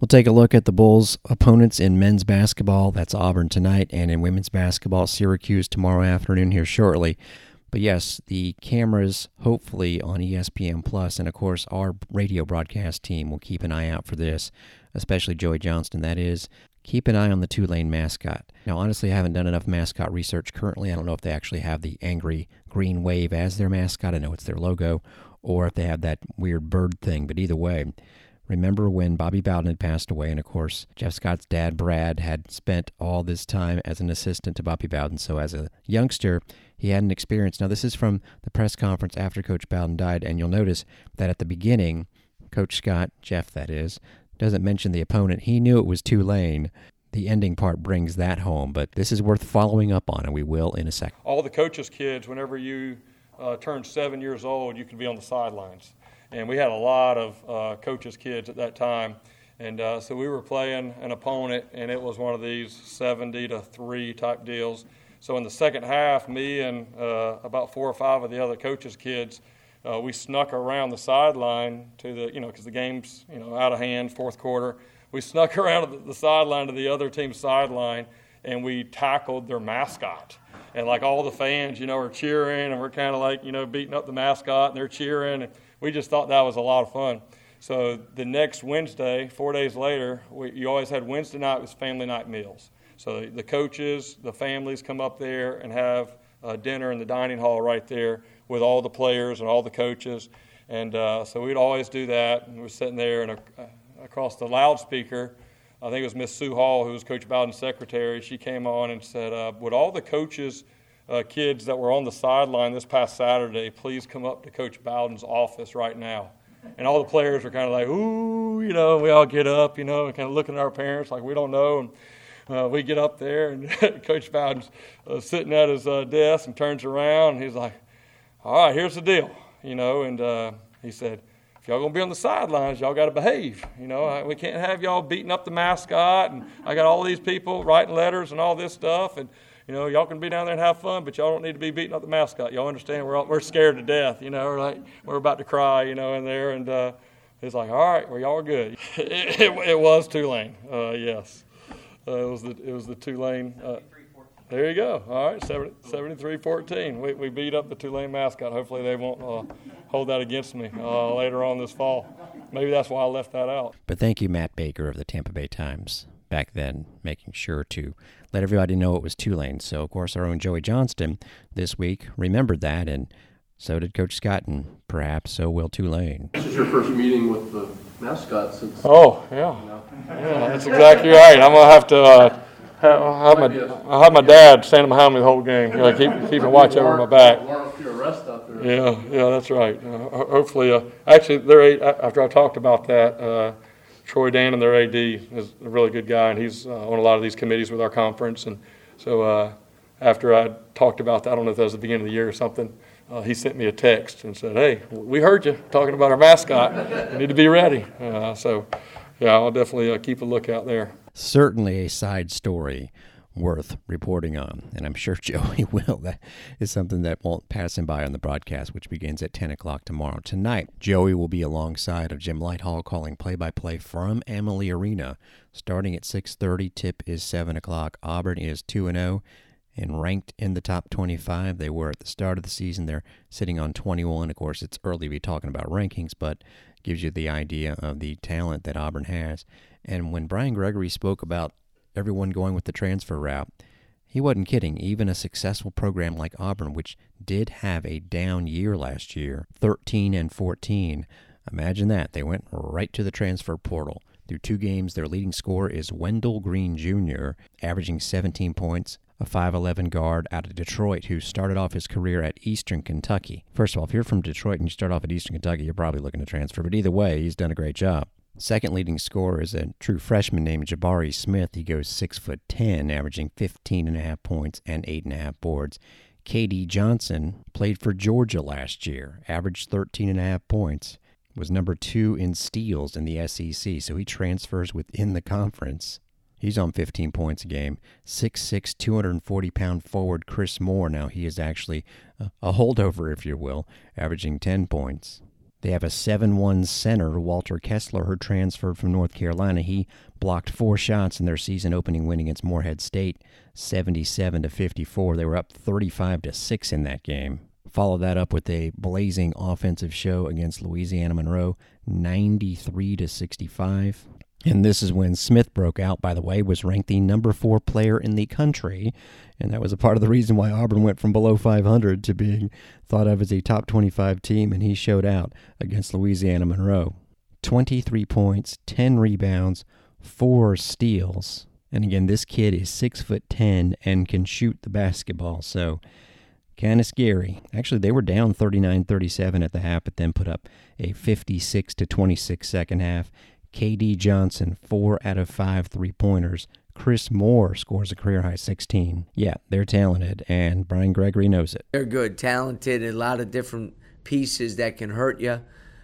We'll take a look at the Bulls' opponents in men's basketball. That's Auburn tonight, and in women's basketball, Syracuse tomorrow afternoon here shortly. But yes, the cameras hopefully on ESPN Plus, and of course our radio broadcast team will keep an eye out for this, especially Joey Johnston. That is, keep an eye on the Tulane mascot. Now, honestly, I haven't done enough mascot research currently. I don't know if they actually have the angry green wave as their mascot. I know it's their logo, or if they have that weird bird thing. But either way, Remember when Bobby Bowden had passed away, and of course, Jeff Scott's dad, Brad, had spent all this time as an assistant to Bobby Bowden. So, as a youngster, he had an experience. Now, this is from the press conference after Coach Bowden died, and you'll notice that at the beginning, Coach Scott, Jeff that is, doesn't mention the opponent. He knew it was Tulane. The ending part brings that home, but this is worth following up on, and we will in a second. All the coaches' kids, whenever you uh, turn seven years old, you can be on the sidelines and we had a lot of uh, coaches' kids at that time. And uh, so we were playing an opponent, and it was one of these 70 to 3 type deals. So in the second half, me and uh, about four or five of the other coaches' kids, uh, we snuck around the sideline to the, you know, because the game's, you know, out of hand, fourth quarter. We snuck around the, the sideline to the other team's sideline, and we tackled their mascot. And like all the fans, you know, are cheering, and we're kind of like, you know, beating up the mascot, and they're cheering. And, we just thought that was a lot of fun. So the next Wednesday, four days later, we, you always had Wednesday night was family night meals. So the coaches, the families come up there and have uh, dinner in the dining hall right there with all the players and all the coaches. And uh, so we'd always do that. And we're sitting there and uh, across the loudspeaker, I think it was Miss Sue Hall, who was Coach Bowden's secretary. She came on and said, uh, "Would all the coaches?" uh, kids that were on the sideline this past Saturday, please come up to Coach Bowden's office right now. And all the players were kind of like, ooh, you know, we all get up, you know, and kind of looking at our parents like we don't know. And uh, we get up there, and Coach Bowden's uh, sitting at his uh, desk and turns around, and he's like, all right, here's the deal, you know. And uh, he said, y'all gonna be on the sidelines, y'all got to behave. You know, we can't have y'all beating up the mascot, and I got all these people writing letters and all this stuff, and you know, y'all can be down there and have fun, but y'all don't need to be beating up the mascot. Y'all understand? We're all, we're scared to death. You know, we're like we're about to cry. You know, in there, and uh, it's like, all right, well, y'all are good. it, it, it, was Tulane. Uh, yes, uh, it was the it was the Tulane. Uh, there you go. All right, 73-14. We, we beat up the Tulane mascot. Hopefully they won't uh, hold that against me uh, later on this fall. Maybe that's why I left that out. But thank you, Matt Baker of the Tampa Bay Times back then, making sure to let everybody know it was Tulane. So, of course, our own Joey Johnston this week remembered that, and so did Coach Scott, and perhaps so will Tulane. This is your first meeting with the mascot since. Oh, yeah. Yeah, that's exactly right. I'm going to have to. Uh, I'll have, my, I'll have my dad standing behind me the whole game. You know, keep keeping watch over my back. Yeah, yeah, that's right. Uh, hopefully, uh, actually, they're after I talked about that. Uh, Troy Dannen their AD, is a really good guy, and he's uh, on a lot of these committees with our conference. And so uh, after I talked about that, I don't know if that was the beginning of the year or something, uh, he sent me a text and said, "Hey, we heard you talking about our mascot. You need to be ready." Uh, so, yeah, I'll definitely uh, keep a lookout there. Certainly a side story worth reporting on, and I'm sure Joey will. That is something that won't pass him by on the broadcast, which begins at 10 o'clock tomorrow. Tonight, Joey will be alongside of Jim Lighthall calling play-by-play from Amalie Arena. Starting at 6.30, tip is 7 o'clock. Auburn is 2-0 and ranked in the top 25. They were at the start of the season. They're sitting on 21. Of course, it's early to be talking about rankings, but gives you the idea of the talent that Auburn has. And when Brian Gregory spoke about everyone going with the transfer route. He wasn't kidding. Even a successful program like Auburn, which did have a down year last year, 13 and 14, imagine that. They went right to the transfer portal. Through two games, their leading scorer is Wendell Green Jr., averaging 17 points, a 5'11 guard out of Detroit who started off his career at Eastern Kentucky. First of all, if you're from Detroit and you start off at Eastern Kentucky, you're probably looking to transfer, but either way, he's done a great job. Second leading scorer is a true freshman named Jabari Smith. He goes six foot ten, averaging 15 and a half points and eight and a half boards. KD Johnson played for Georgia last year, averaged 13 and a half points, was number two in steals in the SEC, so he transfers within the conference. He's on 15 points a game. 6'6", 240 pound forward Chris Moore. Now he is actually a holdover, if you will, averaging 10 points. They have a 7 1 center, Walker Kessler, who transferred from North Carolina. He blocked four shots in their season opening win against Morehead State, 77 to 54. They were up 35 to 6 in that game. Follow that up with a blazing offensive show against Louisiana Monroe, 93 to 65. And this is when Smith broke out, by the way, was ranked the number four player in the country. And that was a part of the reason why Auburn went from below 500 to being thought of as a top 25 team. And he showed out against Louisiana Monroe. 23 points, 10 rebounds, four steals. And again, this kid is six foot 10 and can shoot the basketball. So kind of scary. Actually, they were down 39-37 at the half, but then put up a 56 to 26 second half. KD Johnson, four out of five three pointers. Chris Moore scores a career high 16. Yeah, they're talented, and Brian Gregory knows it. They're good, talented, a lot of different pieces that can hurt you.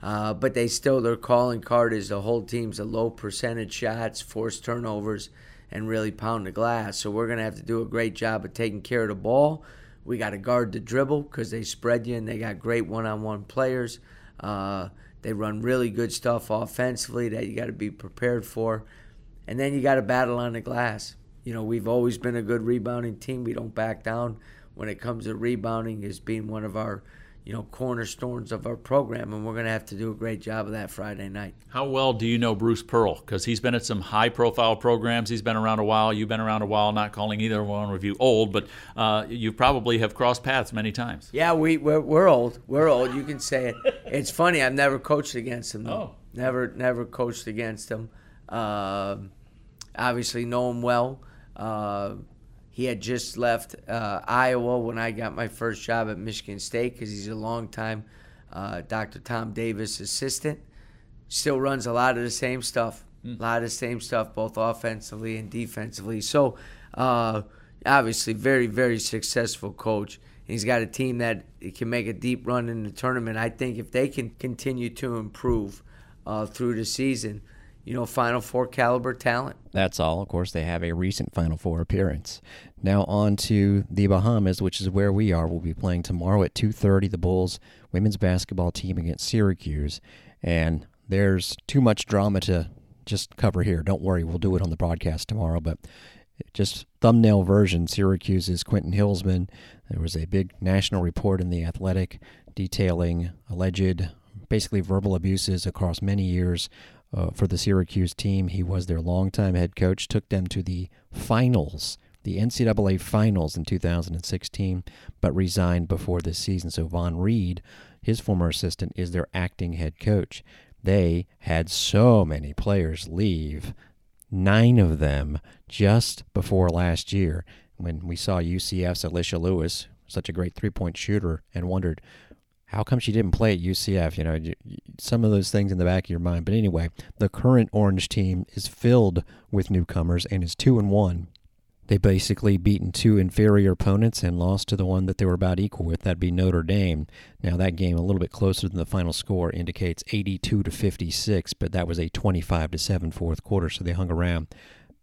Uh, but they still, their calling card is the whole team's a low percentage shots, forced turnovers, and really pound the glass. So we're going to have to do a great job of taking care of the ball. We got to guard the dribble because they spread you and they got great one on one players. Uh, they run really good stuff offensively that you got to be prepared for. And then you got to battle on the glass. You know, we've always been a good rebounding team. We don't back down when it comes to rebounding as being one of our, you know, cornerstones of our program, and we're going to have to do a great job of that Friday night. How well do you know Bruce Pearl? Because he's been at some high-profile programs. He's been around a while. You've been around a while. Not calling either one of you old, but uh, you probably have crossed paths many times. Yeah, we we're, we're old. We're old. You can say it. It's funny. I've never coached against him though. Oh. Never never coached against him. Uh, obviously know him well. Uh, he had just left uh, Iowa when I got my first job at Michigan State because he's a longtime uh, Dr. Tom Davis assistant. Still runs a lot of the same stuff, a lot of the same stuff, both offensively and defensively. So, uh, obviously, very, very successful coach. He's got a team that can make a deep run in the tournament. I think if they can continue to improve uh, through the season, you know, Final Four caliber talent. That's all. Of course, they have a recent Final Four appearance. Now on to the Bahamas, which is where we are. We'll be playing tomorrow at 2:30. The Bulls women's basketball team against Syracuse, and there's too much drama to just cover here. Don't worry, we'll do it on the broadcast tomorrow. But just thumbnail version: Syracuse's Quentin Hillsman. There was a big national report in the Athletic detailing alleged, basically verbal abuses across many years uh, for the Syracuse team. He was their longtime head coach, took them to the finals, the NCAA finals in 2016, but resigned before this season. So Vonn Read, his former assistant, is their acting head coach. They had so many players leave, nine of them just before last year when we saw UCF's Alicia Lewis, such a great three point shooter, and wondered how come she didn't play at UCF? You know, some of those things in the back of your mind. But anyway, the current Orange team is filled with newcomers and is two and one. They basically beaten two inferior opponents and lost to the one that they were about equal with. That'd be Notre Dame. Now that game a little bit closer than the final score indicates 82 to 56, but that was a 25 to 7 fourth quarter, so they hung around.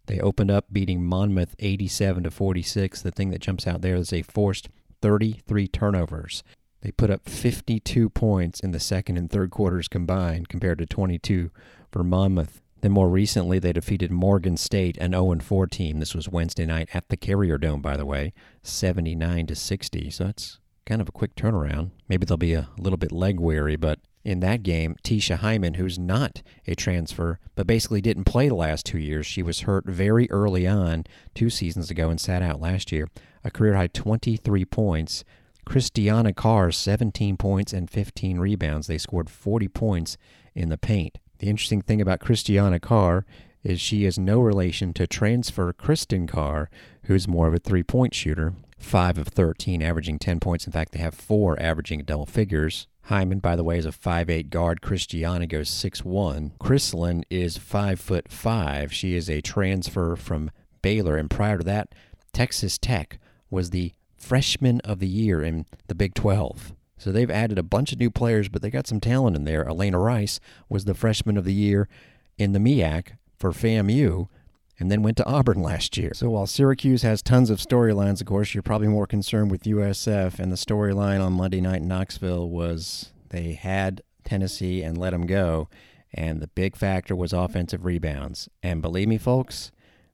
They opened up beating Monmouth 87 to 46. The thing that jumps out there is they forced 33 turnovers. They put up 52 points in the second and third quarters combined compared to 22 for Monmouth. Then more recently, they defeated Morgan State, an 0 4 team. This was Wednesday night at the Carrier Dome, by the way, 79 to 60. So that's kind of a quick turnaround. Maybe they'll be a little bit leg weary, but in that game, Teisha Hyman, who's not a transfer, but basically didn't play the last two years, she was hurt very early on two seasons ago and sat out last year. A career high 23 points. Christianna Carr, 17 points and 15 rebounds. They scored 40 points in the paint. The interesting thing about Christianna Carr is she is no relation to transfer Chrislyn Carr, who's more of a three point shooter. 5 of 13, averaging 10 points. In fact, they have four averaging double figures. Hyman, by the way, is a 5'8 guard. Christianna goes 6'1. Chrislyn is 5 foot 5. She is a transfer from Baylor. And prior to that, Texas Tech was the freshman of the year in the Big 12. So they've added a bunch of new players, but they got some talent in there. Elena Rice was the freshman of the year in the MEAC for FAMU and then went to Auburn last year. So while Syracuse has tons of storylines, of course, you're probably more concerned with USF. And the storyline on Monday night in Knoxville was they had Tennessee and let them go. And the big factor was offensive rebounds. And believe me, folks,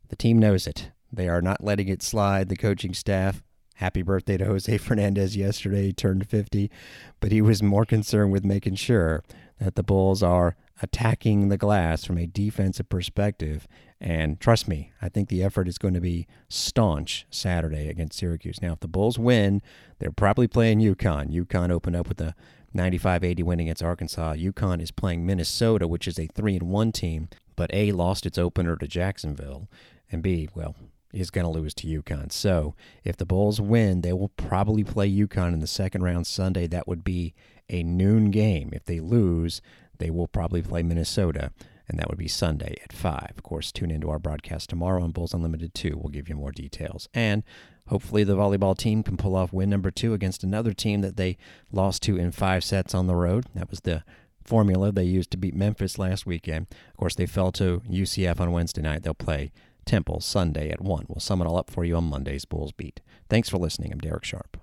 the team knows it. They are not letting it slide. The coaching staff, happy birthday to Jose Fernandez yesterday. He turned 50, but he was more concerned with making sure that the Bulls are attacking the glass from a defensive perspective. And trust me, I think the effort is going to be staunch Saturday against Syracuse. Now, if the Bulls win, they're probably playing UConn. UConn opened up with a 95-80 win against Arkansas. UConn is playing Minnesota, which is a three and one team, but A lost its opener to Jacksonville, and B, well, is going to lose to UConn. So if the Bulls win, they will probably play UConn in the second round Sunday. That would be a noon game. If they lose, they will probably play Minnesota, and that would be Sunday at 5. Of course, tune into our broadcast tomorrow on Bulls Unlimited 2. We'll give you more details. And hopefully the volleyball team can pull off win number two against another team that they lost to in five sets on the road. That was the formula they used to beat Memphis last weekend. Of course, they fell to UCF on Wednesday night. They'll play Temple Sunday at 1. We'll sum it all up for you on Monday's Bulls Beat. Thanks for listening. I'm Derek Sharp.